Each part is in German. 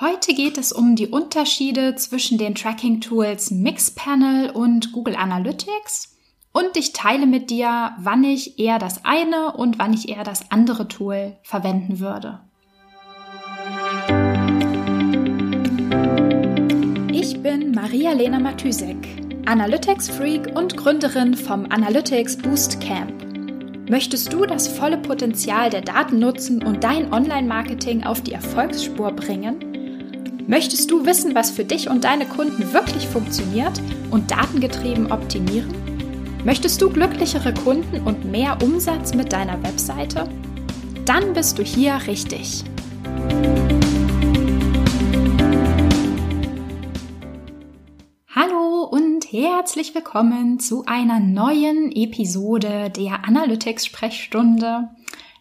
Heute geht es um die Unterschiede zwischen den Tracking-Tools Mixpanel und Google Analytics und ich teile mit dir, wann ich eher das eine und wann ich eher das andere Tool verwenden würde. Ich bin Maria-Lena Matysek, Analytics-Freak und Gründerin vom Analytics Boost Camp. Möchtest du das volle Potenzial der Daten nutzen und dein Online-Marketing auf die Erfolgsspur bringen? Möchtest du wissen, was für dich und deine Kunden wirklich funktioniert und datengetrieben optimieren? Möchtest du glücklichere Kunden und mehr Umsatz mit deiner Webseite? Dann bist du hier richtig. Hallo und herzlich willkommen zu einer neuen Episode der Analytics Sprechstunde.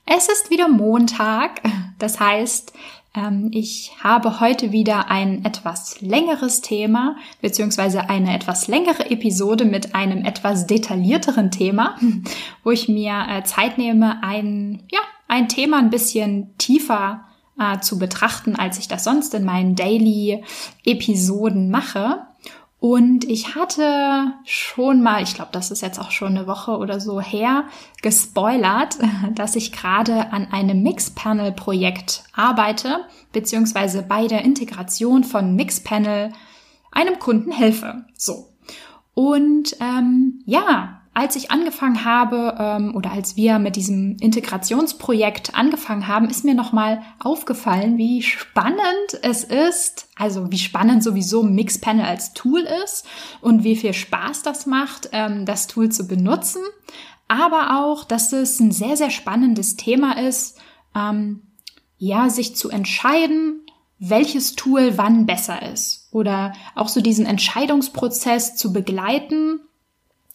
Es ist wieder Montag, das heißt, ich habe heute wieder ein etwas längeres Thema, beziehungsweise eine etwas längere Episode mit einem etwas detaillierteren Thema, wo ich mir äh, Zeit nehme, ein, ja, ein Thema ein bisschen tiefer äh, zu betrachten, als ich das sonst in meinen Daily-Episoden mache. Und ich hatte schon mal, ich glaube, das ist jetzt auch schon eine Woche oder so her, gespoilert, dass ich gerade an einem Mixpanel-Projekt arbeite, beziehungsweise bei der Integration von Mixpanel einem Kunden helfe. So. Und ähm, ja, als ich angefangen habe ähm, oder als wir mit diesem Integrationsprojekt angefangen haben, ist mir nochmal aufgefallen, wie spannend es ist, also wie spannend sowieso Mixpanel als Tool ist und wie viel Spaß das macht, ähm, das Tool zu benutzen, aber auch, dass es ein sehr, sehr spannendes Thema ist, ähm, ja, sich zu entscheiden, welches Tool wann besser ist. Oder auch so diesen Entscheidungsprozess zu begleiten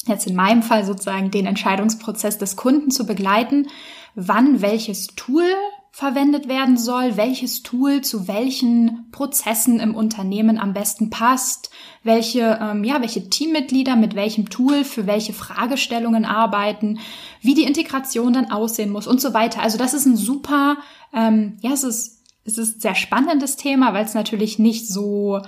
jetzt in meinem Fall sozusagen den Entscheidungsprozess des Kunden zu begleiten, wann welches Tool verwendet werden soll, welches Tool zu welchen Prozessen im Unternehmen am besten passt, welche, ähm, ja, welche Teammitglieder mit welchem Tool für welche Fragestellungen arbeiten, wie die Integration dann aussehen muss und so weiter. Also das ist ein super, ähm, ja, es ist, es ist sehr spannendes Thema, weil es natürlich nicht so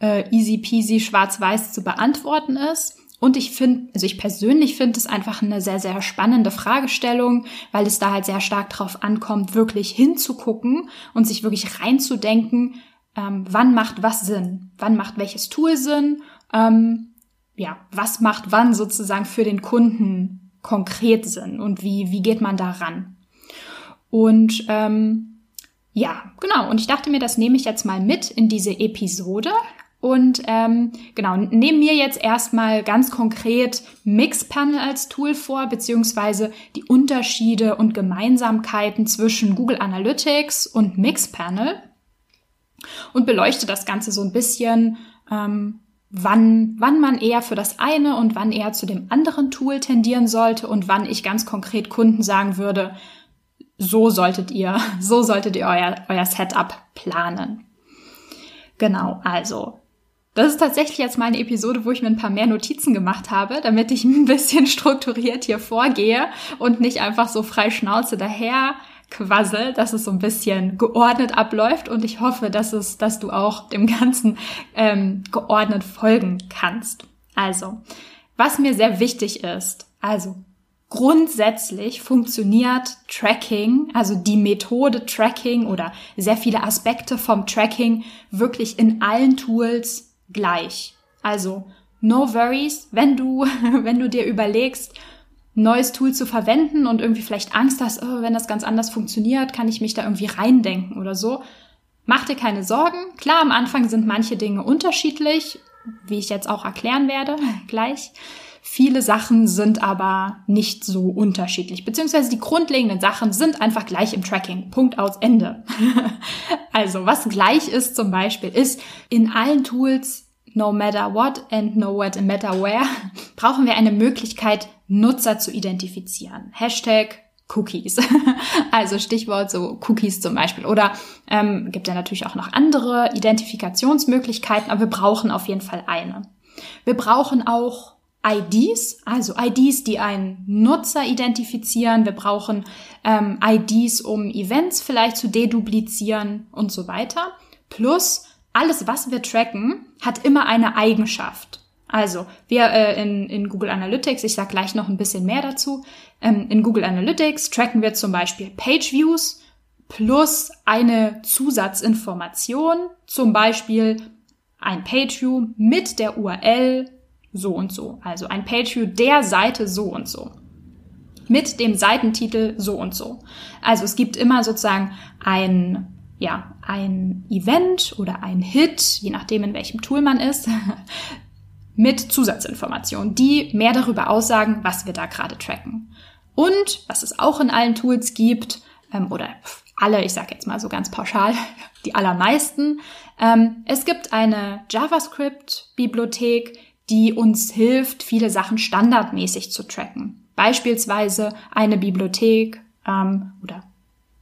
äh, easy peasy schwarz-weiß zu beantworten ist. Und ich finde, also ich persönlich finde es einfach eine sehr, sehr spannende Fragestellung, weil es da halt sehr stark drauf ankommt, wirklich hinzugucken und sich wirklich reinzudenken, ähm, wann macht was Sinn, wann macht welches Tool Sinn, ähm, ja, was macht wann sozusagen für den Kunden konkret Sinn und wie, wie geht man da ran. Und ähm, ja, genau. Und ich dachte mir, das nehme ich jetzt mal mit in diese Episode. Und ähm, genau, nehmen mir jetzt erstmal ganz konkret Mixpanel als Tool vor, beziehungsweise die Unterschiede und Gemeinsamkeiten zwischen Google Analytics und Mixpanel und beleuchte das Ganze so ein bisschen, ähm, wann, wann man eher für das eine und wann eher zu dem anderen Tool tendieren sollte und wann ich ganz konkret Kunden sagen würde, so solltet ihr, so solltet ihr euer, euer Setup planen. Genau, also das ist tatsächlich jetzt mal eine Episode, wo ich mir ein paar mehr Notizen gemacht habe, damit ich ein bisschen strukturiert hier vorgehe und nicht einfach so frei Schnauze daher quassel, dass es so ein bisschen geordnet abläuft und ich hoffe, dass es, dass du auch dem Ganzen ähm, geordnet folgen kannst. Also, was mir sehr wichtig ist, also grundsätzlich funktioniert Tracking, also die Methode Tracking oder sehr viele Aspekte vom Tracking wirklich in allen Tools gleich. Also no worries, wenn du, wenn du dir überlegst, neues Tool zu verwenden und irgendwie vielleicht Angst hast, oh, wenn das ganz anders funktioniert, kann ich mich da irgendwie reindenken oder so. Mach dir keine Sorgen. Klar, am Anfang sind manche Dinge unterschiedlich, wie ich jetzt auch erklären werde gleich. Viele Sachen sind aber nicht so unterschiedlich, beziehungsweise die grundlegenden Sachen sind einfach gleich im Tracking. Punkt aus Ende. also was gleich ist zum Beispiel, ist in allen Tools no matter what and no matter where brauchen wir eine Möglichkeit, Nutzer zu identifizieren. Hashtag Cookies. also Stichwort so Cookies zum Beispiel. Oder ähm, gibt ja natürlich auch noch andere Identifikationsmöglichkeiten, aber wir brauchen auf jeden Fall eine. Wir brauchen auch IDs, also IDs, die einen Nutzer identifizieren. Wir brauchen ähm, IDs, um Events vielleicht zu deduplizieren und so weiter. Plus alles, was wir tracken, hat immer eine Eigenschaft. Also wir äh, in, in Google Analytics, ich sage gleich noch ein bisschen mehr dazu, ähm, in Google Analytics tracken wir zum Beispiel Page Views plus eine Zusatzinformation, zum Beispiel ein Page View mit der URL so und so. Also ein Page View der Seite so und so. Mit dem Seitentitel so und so. Also es gibt immer sozusagen ein, ja, ein Event oder ein Hit, je nachdem in welchem Tool man ist, mit Zusatzinformationen, die mehr darüber aussagen, was wir da gerade tracken. Und was es auch in allen Tools gibt, ähm, oder alle, ich sage jetzt mal so ganz pauschal, die allermeisten, ähm, es gibt eine JavaScript-Bibliothek, die uns hilft, viele Sachen standardmäßig zu tracken. Beispielsweise eine Bibliothek ähm, oder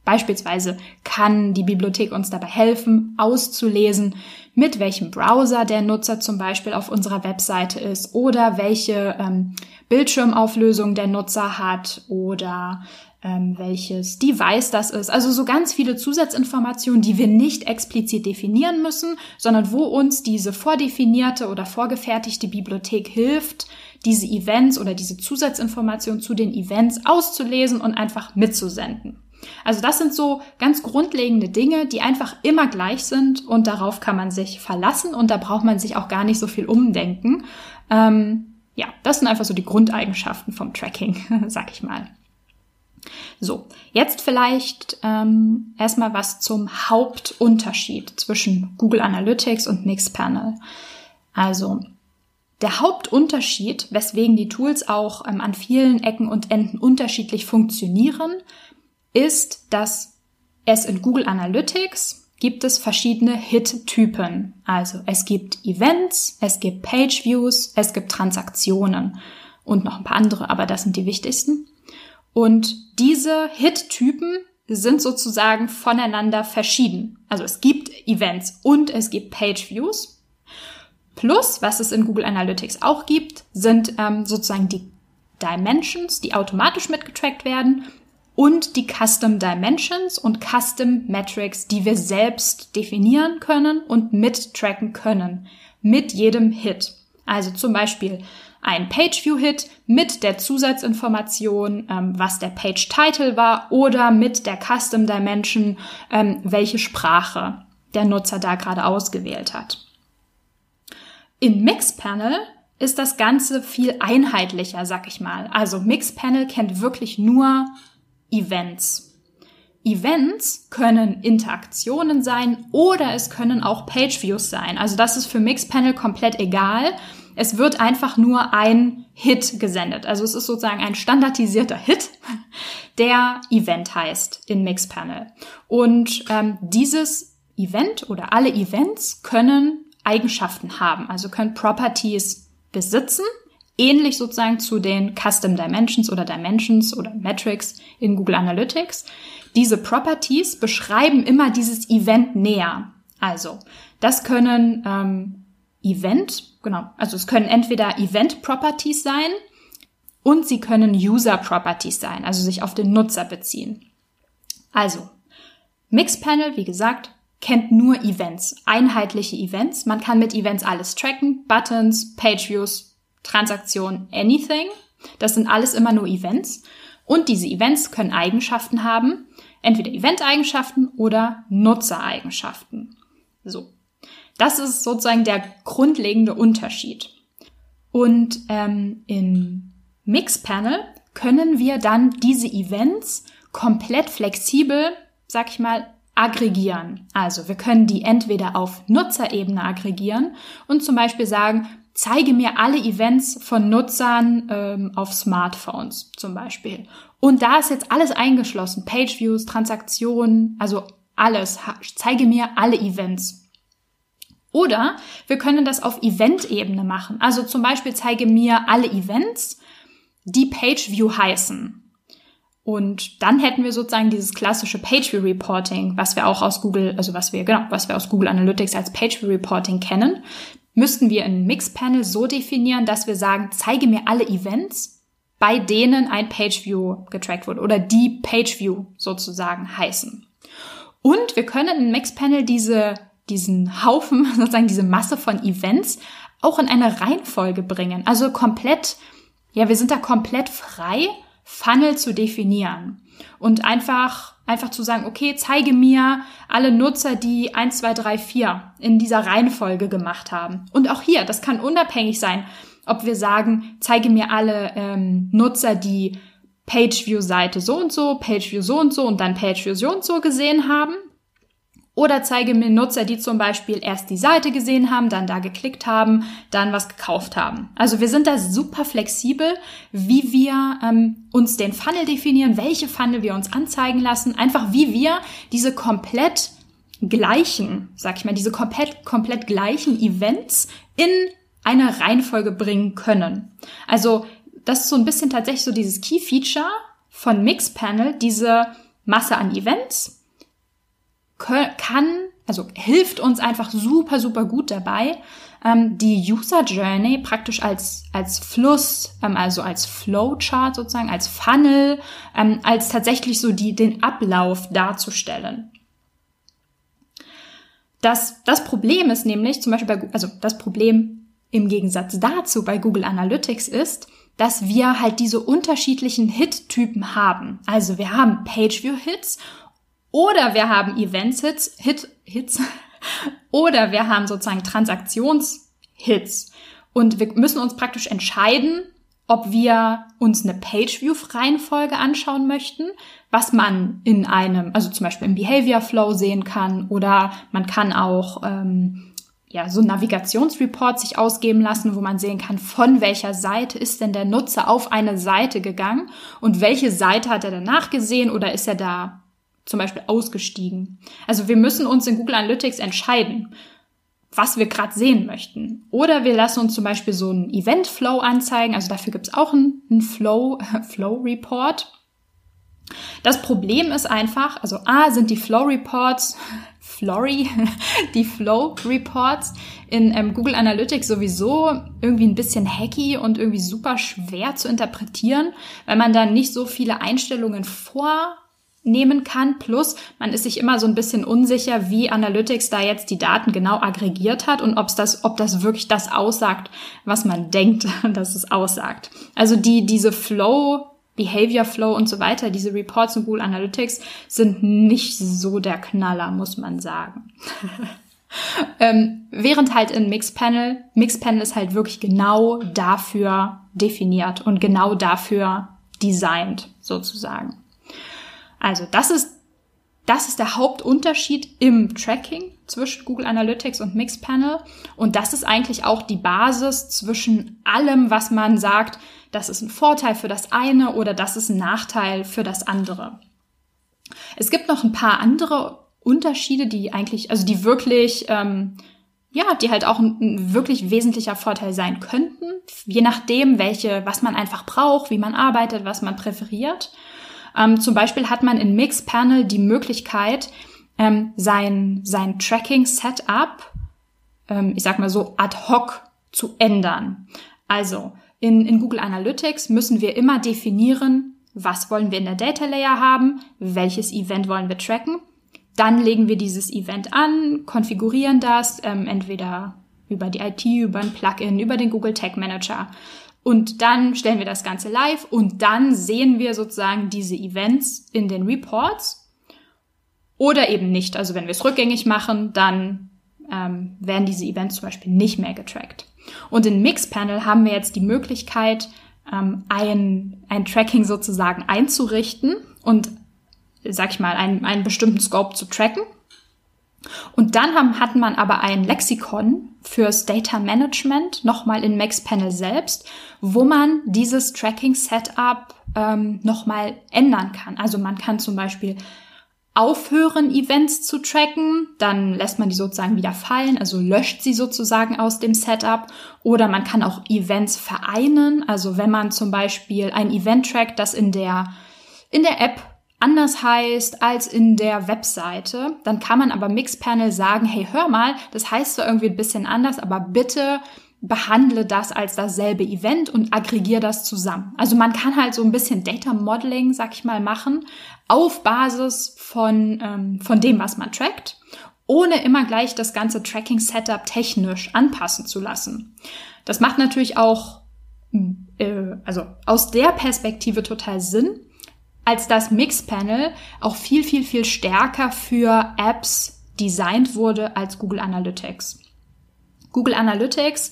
Beispielsweise kann die Bibliothek uns dabei helfen, auszulesen, mit welchem Browser der Nutzer zum Beispiel auf unserer Webseite ist oder welche ähm, Bildschirmauflösung der Nutzer hat oder ähm, welches Device das ist. Also so ganz viele Zusatzinformationen, die wir nicht explizit definieren müssen, sondern wo uns diese vordefinierte oder vorgefertigte Bibliothek hilft, diese Events oder diese Zusatzinformationen zu den Events auszulesen und einfach mitzusenden. Also das sind so ganz grundlegende Dinge, die einfach immer gleich sind und darauf kann man sich verlassen und da braucht man sich auch gar nicht so viel umdenken. Ähm, ja, das sind einfach so die Grundeigenschaften vom Tracking, sag ich mal. So, jetzt vielleicht ähm, erstmal was zum Hauptunterschied zwischen Google Analytics und Mixpanel. Also der Hauptunterschied, weswegen die Tools auch ähm, an vielen Ecken und Enden unterschiedlich funktionieren, ist, dass es in Google Analytics gibt es verschiedene Hit-Typen. Also es gibt Events, es gibt Page-Views, es gibt Transaktionen und noch ein paar andere, aber das sind die wichtigsten. Und diese Hit-Typen sind sozusagen voneinander verschieden. Also es gibt Events und es gibt Page-Views. Plus, was es in Google Analytics auch gibt, sind ähm, sozusagen die Dimensions, die automatisch mitgetrackt werden und die Custom Dimensions und Custom Metrics, die wir selbst definieren können und mittracken können mit jedem Hit. Also zum Beispiel ein Page-View-Hit mit der Zusatzinformation, ähm, was der Page-Title war oder mit der Custom Dimension, ähm, welche Sprache der Nutzer da gerade ausgewählt hat. In Mixpanel ist das Ganze viel einheitlicher, sag ich mal. Also Mixpanel kennt wirklich nur Events. Events können Interaktionen sein oder es können auch Page-Views sein. Also das ist für Mixpanel komplett egal. Es wird einfach nur ein Hit gesendet. Also es ist sozusagen ein standardisierter Hit, der Event heißt in Mixpanel. Und ähm, dieses Event oder alle Events können Eigenschaften haben, also können Properties besitzen ähnlich sozusagen zu den Custom Dimensions oder Dimensions oder Metrics in Google Analytics. Diese Properties beschreiben immer dieses Event näher. Also, das können ähm, Event, genau, also es können entweder Event Properties sein und sie können User Properties sein, also sich auf den Nutzer beziehen. Also, Mixpanel, wie gesagt, kennt nur Events, einheitliche Events. Man kann mit Events alles tracken, Buttons, Page Views, Transaktion, anything. Das sind alles immer nur Events. Und diese Events können Eigenschaften haben, entweder Event-Eigenschaften oder Nutzereigenschaften. So. Das ist sozusagen der grundlegende Unterschied. Und ähm, in Mixpanel können wir dann diese Events komplett flexibel, sag ich mal, aggregieren. Also wir können die entweder auf Nutzerebene aggregieren und zum Beispiel sagen, zeige mir alle Events von Nutzern ähm, auf Smartphones zum Beispiel. Und da ist jetzt alles eingeschlossen. Pageviews, Transaktionen, also alles. Zeige mir alle Events. Oder wir können das auf Event-Ebene machen. Also zum Beispiel zeige mir alle Events, die Pageview heißen. Und dann hätten wir sozusagen dieses klassische Pageview Reporting, was wir auch aus Google, also was wir, genau, was wir aus Google Analytics als Pageview Reporting kennen müssten wir ein Mixpanel so definieren, dass wir sagen, zeige mir alle Events, bei denen ein Pageview getrackt wurde oder die Pageview sozusagen heißen. Und wir können in Mixpanel diese diesen Haufen, sozusagen diese Masse von Events auch in eine Reihenfolge bringen. Also komplett, ja, wir sind da komplett frei, Funnel zu definieren und einfach einfach zu sagen, okay, zeige mir alle Nutzer, die 1, 2, 3, 4 in dieser Reihenfolge gemacht haben. Und auch hier, das kann unabhängig sein, ob wir sagen, zeige mir alle ähm, Nutzer, die Pageview-Seite so und so, Pageview so und so und dann Pageview so und so gesehen haben oder zeige mir Nutzer, die zum Beispiel erst die Seite gesehen haben, dann da geklickt haben, dann was gekauft haben. Also wir sind da super flexibel, wie wir ähm, uns den Funnel definieren, welche Funnel wir uns anzeigen lassen, einfach wie wir diese komplett gleichen, sag ich mal, diese komplett, komplett gleichen Events in eine Reihenfolge bringen können. Also das ist so ein bisschen tatsächlich so dieses Key Feature von Mixpanel, diese Masse an Events kann, also hilft uns einfach super, super gut dabei, ähm, die User Journey praktisch als, als Fluss, ähm, also als Flowchart sozusagen, als Funnel, ähm, als tatsächlich so die, den Ablauf darzustellen. Das, das Problem ist nämlich, zum Beispiel bei, also das Problem im Gegensatz dazu bei Google Analytics ist, dass wir halt diese unterschiedlichen Hit-Typen haben. Also wir haben Pageview-Hits oder wir haben Events-Hits, Hit, Hits, oder wir haben sozusagen Transaktions-Hits. Und wir müssen uns praktisch entscheiden, ob wir uns eine Page-View-Reihenfolge anschauen möchten, was man in einem, also zum Beispiel im Behavior Flow sehen kann, oder man kann auch ähm, ja, so Navigationsreport sich ausgeben lassen, wo man sehen kann, von welcher Seite ist denn der Nutzer auf eine Seite gegangen und welche Seite hat er danach gesehen oder ist er da zum Beispiel ausgestiegen. Also wir müssen uns in Google Analytics entscheiden, was wir gerade sehen möchten. Oder wir lassen uns zum Beispiel so einen Event Flow anzeigen. Also dafür gibt es auch einen, einen Flow, Flow Report. Das Problem ist einfach, also A sind die Flow Reports, Flory, die Flow Reports in ähm, Google Analytics sowieso irgendwie ein bisschen hacky und irgendwie super schwer zu interpretieren, weil man da nicht so viele Einstellungen vor nehmen kann. Plus, man ist sich immer so ein bisschen unsicher, wie Analytics da jetzt die Daten genau aggregiert hat und ob's das, ob das wirklich das aussagt, was man denkt, dass es aussagt. Also die, diese Flow, Behavior Flow und so weiter, diese Reports in Google Analytics sind nicht so der Knaller, muss man sagen. ähm, während halt in Mixpanel, Mixpanel ist halt wirklich genau dafür definiert und genau dafür designt, sozusagen. Also das ist, das ist der Hauptunterschied im Tracking zwischen Google Analytics und Mixpanel. Und das ist eigentlich auch die Basis zwischen allem, was man sagt, das ist ein Vorteil für das eine oder das ist ein Nachteil für das andere. Es gibt noch ein paar andere Unterschiede, die eigentlich, also die wirklich, ähm, ja, die halt auch ein, ein wirklich wesentlicher Vorteil sein könnten, je nachdem, welche, was man einfach braucht, wie man arbeitet, was man präferiert. Ähm, zum Beispiel hat man in Mixpanel die Möglichkeit, ähm, sein, sein Tracking-Setup, ähm, ich sag mal so, ad hoc zu ändern. Also in, in Google Analytics müssen wir immer definieren, was wollen wir in der Data Layer haben, welches Event wollen wir tracken. Dann legen wir dieses Event an, konfigurieren das, ähm, entweder über die IT, über ein Plugin, über den Google Tag Manager und dann stellen wir das Ganze live und dann sehen wir sozusagen diese Events in den Reports oder eben nicht. Also wenn wir es rückgängig machen, dann ähm, werden diese Events zum Beispiel nicht mehr getrackt. Und in Mixpanel haben wir jetzt die Möglichkeit, ähm, ein, ein Tracking sozusagen einzurichten und, sag ich mal, einen, einen bestimmten Scope zu tracken. Und dann haben, hat man aber ein Lexikon fürs Data Management nochmal in Mixpanel selbst, wo man dieses Tracking Setup ähm, nochmal ändern kann. Also man kann zum Beispiel aufhören, Events zu tracken, dann lässt man die sozusagen wieder fallen, also löscht sie sozusagen aus dem Setup. Oder man kann auch Events vereinen, also wenn man zum Beispiel ein Event trackt, das in der, in der App anders heißt als in der Webseite, dann kann man aber Mixpanel sagen, hey, hör mal, das heißt zwar irgendwie ein bisschen anders, aber bitte behandle das als dasselbe Event und aggregiere das zusammen. Also man kann halt so ein bisschen Data Modeling, sag ich mal, machen, auf Basis von, ähm, von dem, was man trackt. ohne immer gleich das ganze Tracking-Setup technisch anpassen zu lassen. Das macht natürlich auch, äh, also aus der Perspektive total Sinn, als das Mixpanel auch viel, viel, viel stärker für Apps designt wurde als Google Analytics. Google Analytics,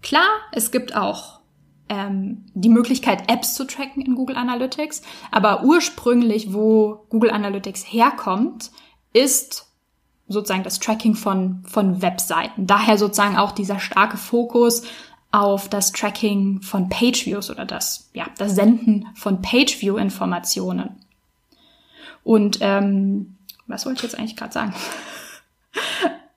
klar, es gibt auch ähm, die Möglichkeit, Apps zu tracken in Google Analytics, aber ursprünglich, wo Google Analytics herkommt, ist sozusagen das Tracking von, von Webseiten. Daher sozusagen auch dieser starke Fokus auf das Tracking von Pageviews oder das, ja, das Senden von Pageview-Informationen. Und ähm, was wollte ich jetzt eigentlich gerade sagen?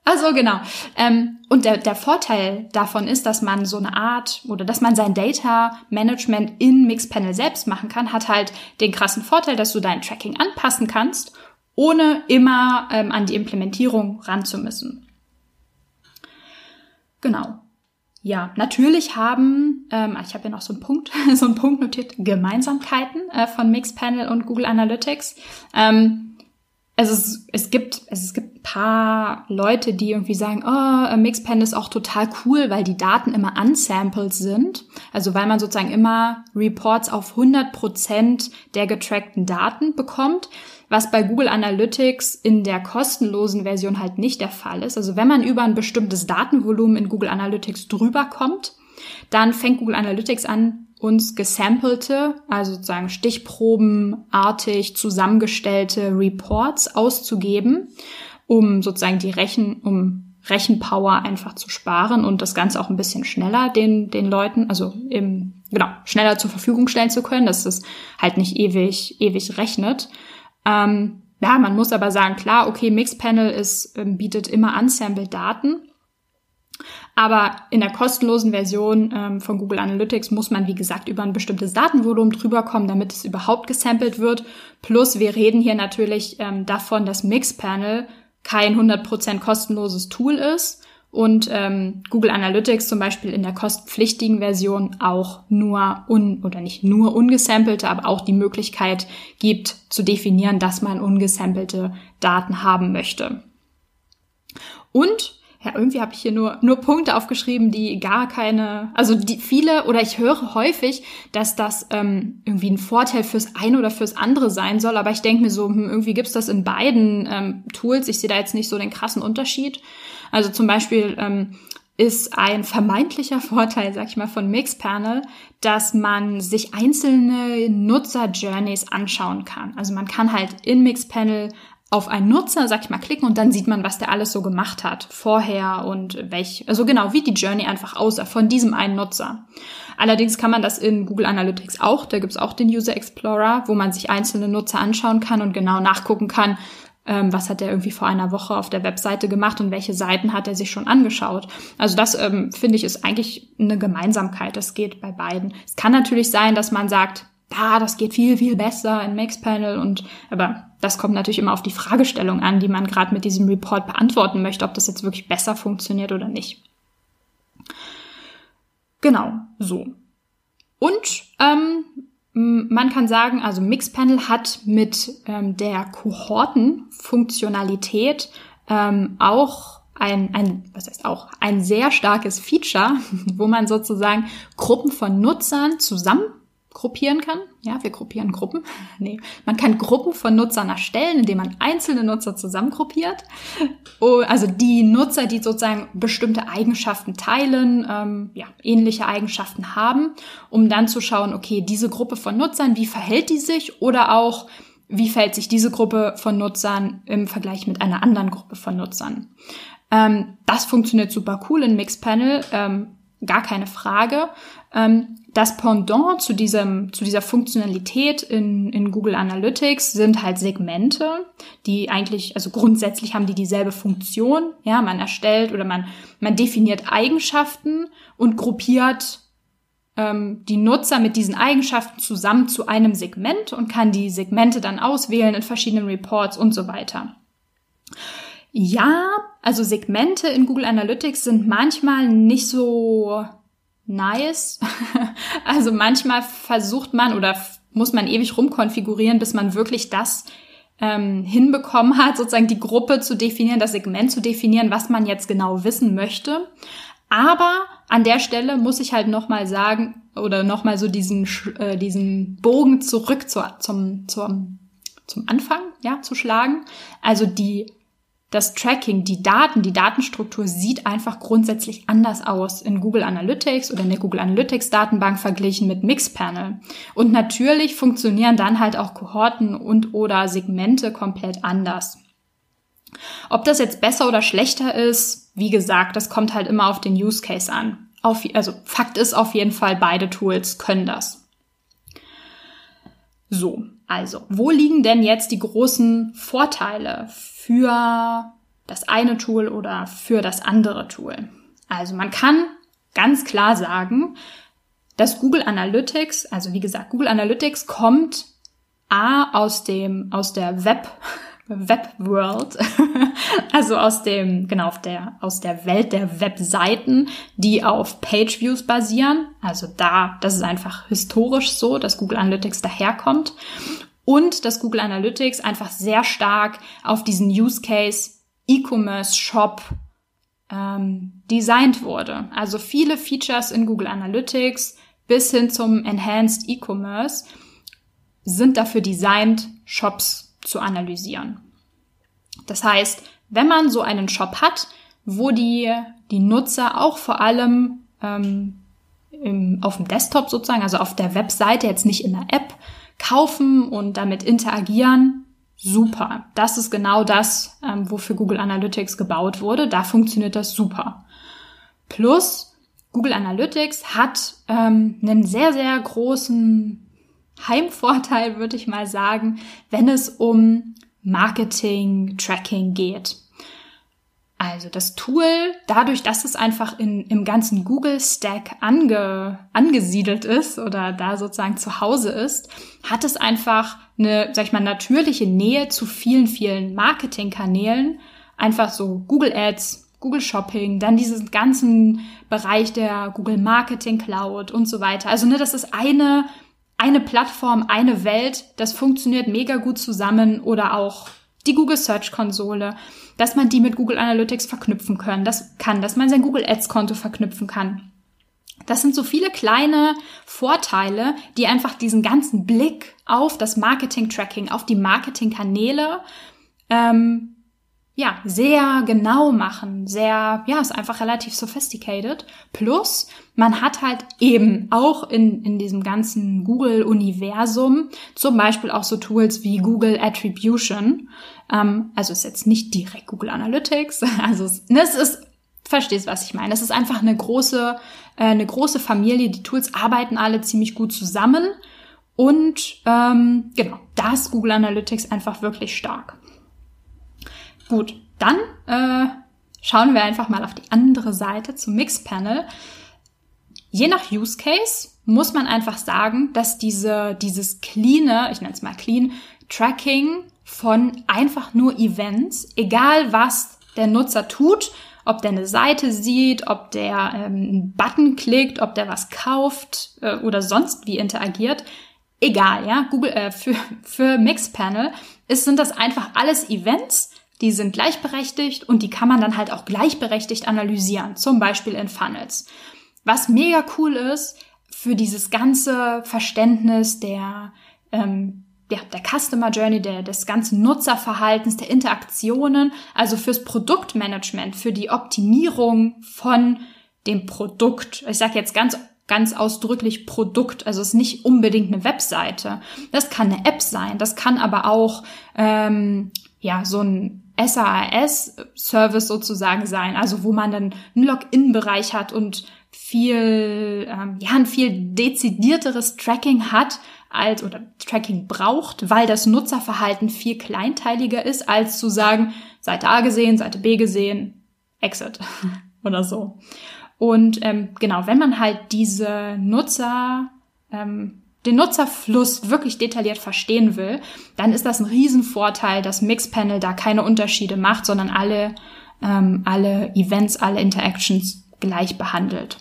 Also genau. Ähm, und der, der Vorteil davon ist, dass man so eine Art oder dass man sein Data Management in Mixpanel selbst machen kann, hat halt den krassen Vorteil, dass du dein Tracking anpassen kannst ohne immer ähm, an die Implementierung ran zu müssen. Genau. Ja, natürlich haben, ähm, ich habe ja noch so einen Punkt, so einen Punkt notiert, Gemeinsamkeiten äh, von Mixpanel und Google Analytics. Ähm, es, ist, es gibt es gibt ein paar Leute, die irgendwie sagen, oh, Mixpanel ist auch total cool, weil die Daten immer unsampled sind. Also weil man sozusagen immer Reports auf 100 Prozent der getrackten Daten bekommt was bei Google Analytics in der kostenlosen Version halt nicht der Fall ist. Also wenn man über ein bestimmtes Datenvolumen in Google Analytics drüber kommt, dann fängt Google Analytics an, uns gesampelte, also sozusagen stichprobenartig zusammengestellte Reports auszugeben, um sozusagen die Rechen, um Rechenpower einfach zu sparen und das Ganze auch ein bisschen schneller den, den Leuten, also im, genau, schneller zur Verfügung stellen zu können, dass es halt nicht ewig, ewig rechnet. Ähm, ja, man muss aber sagen, klar, okay, Mixpanel ist, ähm, bietet immer unsampled Daten. Aber in der kostenlosen Version ähm, von Google Analytics muss man, wie gesagt, über ein bestimmtes Datenvolumen drüber kommen, damit es überhaupt gesampelt wird. Plus, wir reden hier natürlich ähm, davon, dass Mixpanel kein 100% kostenloses Tool ist und ähm, Google Analytics zum Beispiel in der kostenpflichtigen Version auch nur un oder nicht nur ungesampelte, aber auch die Möglichkeit gibt zu definieren, dass man ungesampelte Daten haben möchte. Und ja, irgendwie habe ich hier nur, nur Punkte aufgeschrieben, die gar keine, also die viele oder ich höre häufig, dass das ähm, irgendwie ein Vorteil fürs eine oder fürs andere sein soll, aber ich denke mir so, hm, irgendwie gibt's das in beiden ähm, Tools. Ich sehe da jetzt nicht so den krassen Unterschied. Also zum Beispiel ähm, ist ein vermeintlicher Vorteil, sag ich mal, von Mixpanel, dass man sich einzelne Nutzer-Journeys anschauen kann. Also man kann halt in Mixpanel auf einen Nutzer, sag ich mal, klicken und dann sieht man, was der alles so gemacht hat vorher und welch, also genau, wie die Journey einfach aussah von diesem einen Nutzer. Allerdings kann man das in Google Analytics auch, da gibt's auch den User Explorer, wo man sich einzelne Nutzer anschauen kann und genau nachgucken kann, ähm, was hat er irgendwie vor einer Woche auf der Webseite gemacht und welche Seiten hat er sich schon angeschaut. Also das ähm, finde ich ist eigentlich eine Gemeinsamkeit. Das geht bei beiden. Es kann natürlich sein, dass man sagt, ah, das geht viel, viel besser in Mixpanel und aber das kommt natürlich immer auf die Fragestellung an, die man gerade mit diesem Report beantworten möchte, ob das jetzt wirklich besser funktioniert oder nicht. Genau, so. Und ähm, man kann sagen, also Mixpanel hat mit ähm, der Kohortenfunktionalität ähm, auch ein, ein, was heißt auch, ein sehr starkes Feature, wo man sozusagen Gruppen von Nutzern zusammen gruppieren kann. Ja, wir gruppieren Gruppen. Nee, man kann Gruppen von Nutzern erstellen, indem man einzelne Nutzer zusammengruppiert. Oh, also die Nutzer, die sozusagen bestimmte Eigenschaften teilen, ähm, ja, ähnliche Eigenschaften haben, um dann zu schauen, okay, diese Gruppe von Nutzern, wie verhält die sich oder auch, wie verhält sich diese Gruppe von Nutzern im Vergleich mit einer anderen Gruppe von Nutzern. Ähm, das funktioniert super cool in Mixpanel, ähm, gar keine Frage. Ähm, das Pendant zu diesem, zu dieser Funktionalität in, in Google Analytics sind halt Segmente, die eigentlich, also grundsätzlich haben die dieselbe Funktion. Ja, man erstellt oder man, man definiert Eigenschaften und gruppiert ähm, die Nutzer mit diesen Eigenschaften zusammen zu einem Segment und kann die Segmente dann auswählen in verschiedenen Reports und so weiter. Ja, also Segmente in Google Analytics sind manchmal nicht so nice. also manchmal versucht man oder muss man ewig rumkonfigurieren, bis man wirklich das ähm, hinbekommen hat, sozusagen die Gruppe zu definieren, das Segment zu definieren, was man jetzt genau wissen möchte. Aber an der Stelle muss ich halt nochmal sagen oder nochmal so diesen, äh, diesen Bogen zurück zu, zum, zum, zum Anfang, ja, zu schlagen. Also die das Tracking, die Daten, die Datenstruktur sieht einfach grundsätzlich anders aus in Google Analytics oder in der Google Analytics Datenbank verglichen mit Mixpanel. Und natürlich funktionieren dann halt auch Kohorten und oder Segmente komplett anders. Ob das jetzt besser oder schlechter ist, wie gesagt, das kommt halt immer auf den Use Case an. Auf, also Fakt ist auf jeden Fall, beide Tools können das. So, also, wo liegen denn jetzt die großen Vorteile für das eine Tool oder für das andere Tool. Also man kann ganz klar sagen, dass Google Analytics, also wie gesagt, Google Analytics kommt A aus dem, aus der Web, Web World, also aus dem, genau, auf der, aus der Welt der Webseiten, die auf Page Views basieren. Also da, das ist einfach historisch so, dass Google Analytics daherkommt und dass Google Analytics einfach sehr stark auf diesen Use Case E-Commerce Shop ähm, designt wurde. Also viele Features in Google Analytics bis hin zum Enhanced E-Commerce sind dafür designt, Shops zu analysieren. Das heißt, wenn man so einen Shop hat, wo die, die Nutzer auch vor allem ähm, im, auf dem Desktop sozusagen, also auf der Webseite, jetzt nicht in der App, kaufen und damit interagieren, super. Das ist genau das, ähm, wofür Google Analytics gebaut wurde. Da funktioniert das super. Plus, Google Analytics hat ähm, einen sehr, sehr großen Heimvorteil, würde ich mal sagen, wenn es um Marketing-Tracking geht. Also das Tool, dadurch, dass es einfach in, im ganzen Google-Stack ange, angesiedelt ist oder da sozusagen zu Hause ist, hat es einfach eine, sag ich mal, natürliche Nähe zu vielen, vielen Marketingkanälen. Einfach so Google Ads, Google Shopping, dann diesen ganzen Bereich der Google Marketing Cloud und so weiter. Also ne, das ist eine, eine Plattform, eine Welt, das funktioniert mega gut zusammen oder auch die Google Search Konsole dass man die mit Google Analytics verknüpfen können, das kann, dass man sein Google Ads Konto verknüpfen kann. Das sind so viele kleine Vorteile, die einfach diesen ganzen Blick auf das Marketing-Tracking, auf die Marketingkanäle ähm, ja, sehr genau machen, sehr, ja, ist einfach relativ sophisticated. Plus, man hat halt eben auch in, in diesem ganzen Google-Universum zum Beispiel auch so Tools wie Google Attribution. Ähm, also ist jetzt nicht direkt Google Analytics. Also es, ne, es ist, verstehst was ich meine. Es ist einfach eine große, äh, eine große Familie. Die Tools arbeiten alle ziemlich gut zusammen. Und ähm, genau, da ist Google Analytics einfach wirklich stark. Gut, dann äh, schauen wir einfach mal auf die andere Seite zum Mixpanel. Je nach Use Case muss man einfach sagen, dass diese, dieses cleane, ich nenne es mal clean, Tracking von einfach nur Events, egal was der Nutzer tut, ob der eine Seite sieht, ob der ähm, einen Button klickt, ob der was kauft äh, oder sonst wie interagiert, egal, ja. Google äh, für für Mixpanel ist sind das einfach alles Events, die sind gleichberechtigt und die kann man dann halt auch gleichberechtigt analysieren, zum Beispiel in Funnels. Was mega cool ist für dieses ganze Verständnis der, ähm, ja, der Customer Journey, der, des ganzen Nutzerverhaltens, der Interaktionen, also fürs Produktmanagement, für die Optimierung von dem Produkt. Ich sage jetzt ganz ganz ausdrücklich Produkt. Also es ist nicht unbedingt eine Webseite. Das kann eine App sein. Das kann aber auch ähm, ja so ein SAS-Service sozusagen sein, also wo man dann einen Login-Bereich hat und viel, ähm, ja, ein viel dezidierteres Tracking hat als oder Tracking braucht, weil das Nutzerverhalten viel kleinteiliger ist, als zu sagen, Seite A gesehen, Seite B gesehen, Exit oder so. Und ähm, genau, wenn man halt diese Nutzer ähm, den Nutzerfluss wirklich detailliert verstehen will, dann ist das ein Riesenvorteil, dass Mixpanel da keine Unterschiede macht, sondern alle, ähm, alle Events, alle Interactions gleich behandelt.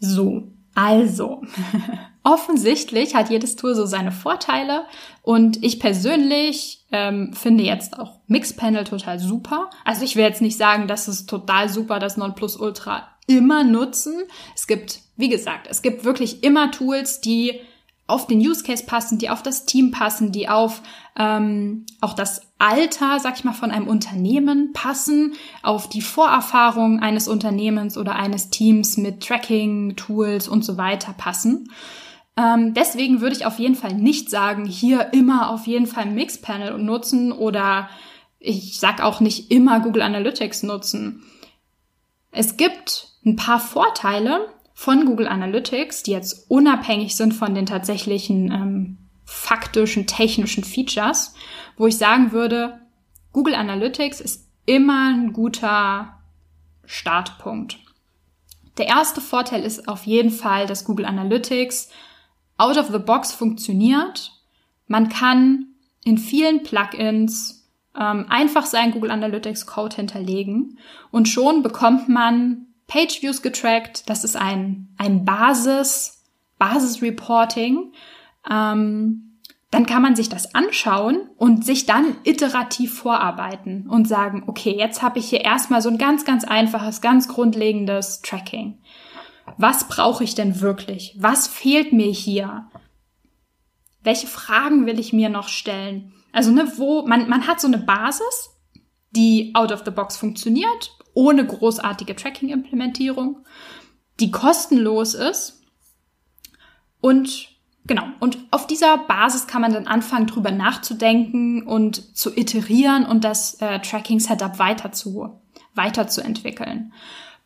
So, Also, offensichtlich hat jedes Tool so seine Vorteile und ich persönlich ähm, finde jetzt auch Mixpanel total super. Also ich will jetzt nicht sagen, dass es total super das Nonplusultra immer nutzen. Es gibt, wie gesagt, es gibt wirklich immer Tools, die auf den Use Case passen, die auf das Team passen, die auf ähm, auch das Alter, sag ich mal, von einem Unternehmen passen, auf die Vorerfahrung eines Unternehmens oder eines Teams mit Tracking, Tools und so weiter passen. Ähm, deswegen würde ich auf jeden Fall nicht sagen, hier immer auf jeden Fall Mixpanel nutzen oder ich sag auch nicht immer Google Analytics nutzen. Es gibt ein paar Vorteile, von Google Analytics, die jetzt unabhängig sind von den tatsächlichen ähm, faktischen, technischen Features, wo ich sagen würde, Google Analytics ist immer ein guter Startpunkt. Der erste Vorteil ist auf jeden Fall, dass Google Analytics out of the box funktioniert. Man kann in vielen Plugins ähm, einfach seinen Google Analytics Code hinterlegen und schon bekommt man Page Views getrackt. Das ist ein, ein Basis, Basis-Reporting. Ähm, dann kann man sich das anschauen und sich dann iterativ vorarbeiten und sagen, okay, jetzt habe ich hier erstmal so ein ganz, ganz einfaches, ganz grundlegendes Tracking. Was brauche ich denn wirklich? Was fehlt mir hier? Welche Fragen will ich mir noch stellen? Also, ne, wo, man, man hat so eine Basis, die out of the box funktioniert ohne großartige Tracking-Implementierung, die kostenlos ist. Und genau, und auf dieser Basis kann man dann anfangen, drüber nachzudenken und zu iterieren und das äh, Tracking-Setup weiter zu, weiterzuentwickeln.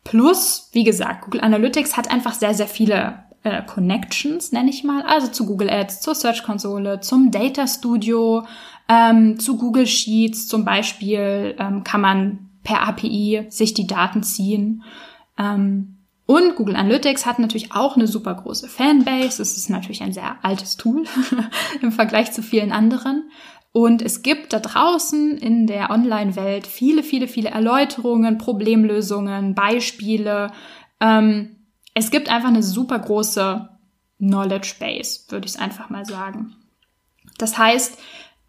Plus, wie gesagt, Google Analytics hat einfach sehr, sehr viele äh, Connections, nenne ich mal, also zu Google Ads, zur Search-Konsole, zum Data Studio, ähm, zu Google Sheets zum Beispiel ähm, kann man per API sich die Daten ziehen. Ähm, und Google Analytics hat natürlich auch eine super große Fanbase. Es ist natürlich ein sehr altes Tool im Vergleich zu vielen anderen. Und es gibt da draußen in der Online-Welt viele, viele, viele Erläuterungen, Problemlösungen, Beispiele. Ähm, es gibt einfach eine super große Knowledge Base, würde ich es einfach mal sagen. Das heißt,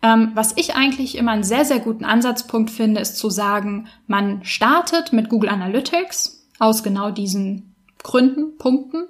ähm, was ich eigentlich immer einen sehr, sehr guten Ansatzpunkt finde, ist zu sagen, man startet mit Google Analytics aus genau diesen Gründen, Punkten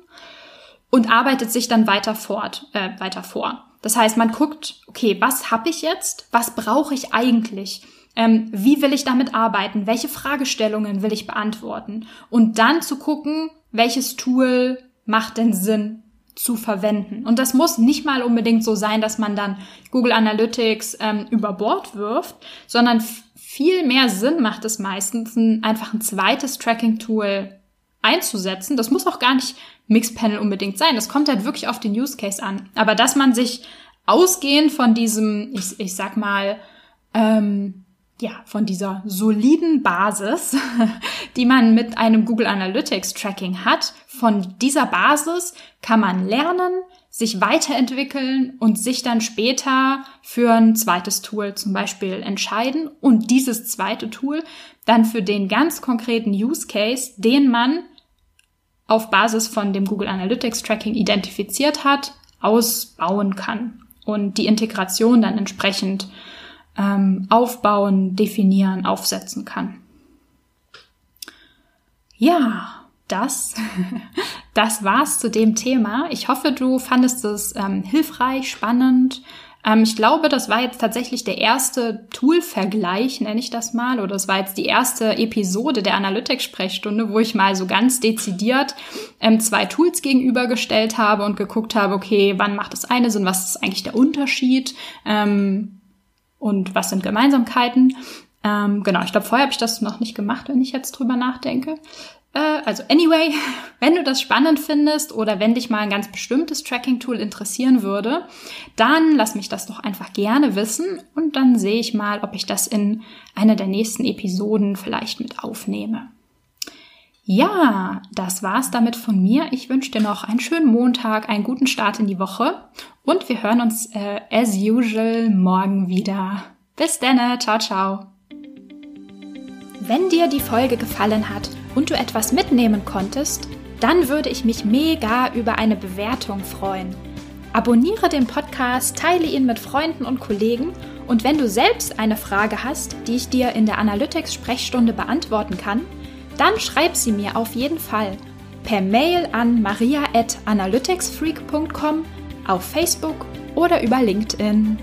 und arbeitet sich dann weiter fort, äh, weiter vor. Das heißt, man guckt, okay, was habe ich jetzt? Was brauche ich eigentlich? Ähm, wie will ich damit arbeiten? Welche Fragestellungen will ich beantworten? Und dann zu gucken, welches Tool macht denn Sinn zu verwenden. Und das muss nicht mal unbedingt so sein, dass man dann Google Analytics ähm, über Bord wirft, sondern viel mehr Sinn macht es meistens, ein, einfach ein zweites Tracking-Tool einzusetzen. Das muss auch gar nicht Mixpanel unbedingt sein. Das kommt halt wirklich auf den Use Case an. Aber dass man sich ausgehend von diesem, ich, ich sag mal, ähm, ja, von dieser soliden Basis, die man mit einem Google Analytics Tracking hat, von dieser Basis kann man lernen, sich weiterentwickeln und sich dann später für ein zweites Tool zum Beispiel entscheiden und dieses zweite Tool dann für den ganz konkreten Use Case, den man auf Basis von dem Google Analytics Tracking identifiziert hat, ausbauen kann und die Integration dann entsprechend ähm, aufbauen, definieren, aufsetzen kann. Ja, das, das war's zu dem Thema. Ich hoffe, du fandest es ähm, hilfreich, spannend. Ähm, ich glaube, das war jetzt tatsächlich der erste Tool-Vergleich, nenne ich das mal, oder es war jetzt die erste Episode der Analytics-Sprechstunde, wo ich mal so ganz dezidiert ähm, zwei Tools gegenübergestellt habe und geguckt habe, okay, wann macht das eine Sinn, was ist eigentlich der Unterschied? Ähm, und was sind Gemeinsamkeiten. Ähm, genau, ich glaube, vorher habe ich das noch nicht gemacht, wenn ich jetzt drüber nachdenke. Äh, also anyway, wenn du das spannend findest oder wenn dich mal ein ganz bestimmtes Tracking-Tool interessieren würde, dann lass mich das doch einfach gerne wissen und dann sehe ich mal, ob ich das in einer der nächsten Episoden vielleicht mit aufnehme. Ja, das war's damit von mir. Ich wünsche dir noch einen schönen Montag, einen guten Start in die Woche und wir hören uns äh, as usual morgen wieder. Bis dann, ciao, ciao. Wenn dir die Folge gefallen hat und du etwas mitnehmen konntest, dann würde ich mich mega über eine Bewertung freuen. Abonniere den Podcast, teile ihn mit Freunden und Kollegen und wenn du selbst eine Frage hast, die ich dir in der Analytics-Sprechstunde beantworten kann, dann schreib sie mir auf jeden Fall per Mail an maria.analyticsfreak.com, auf Facebook oder über LinkedIn.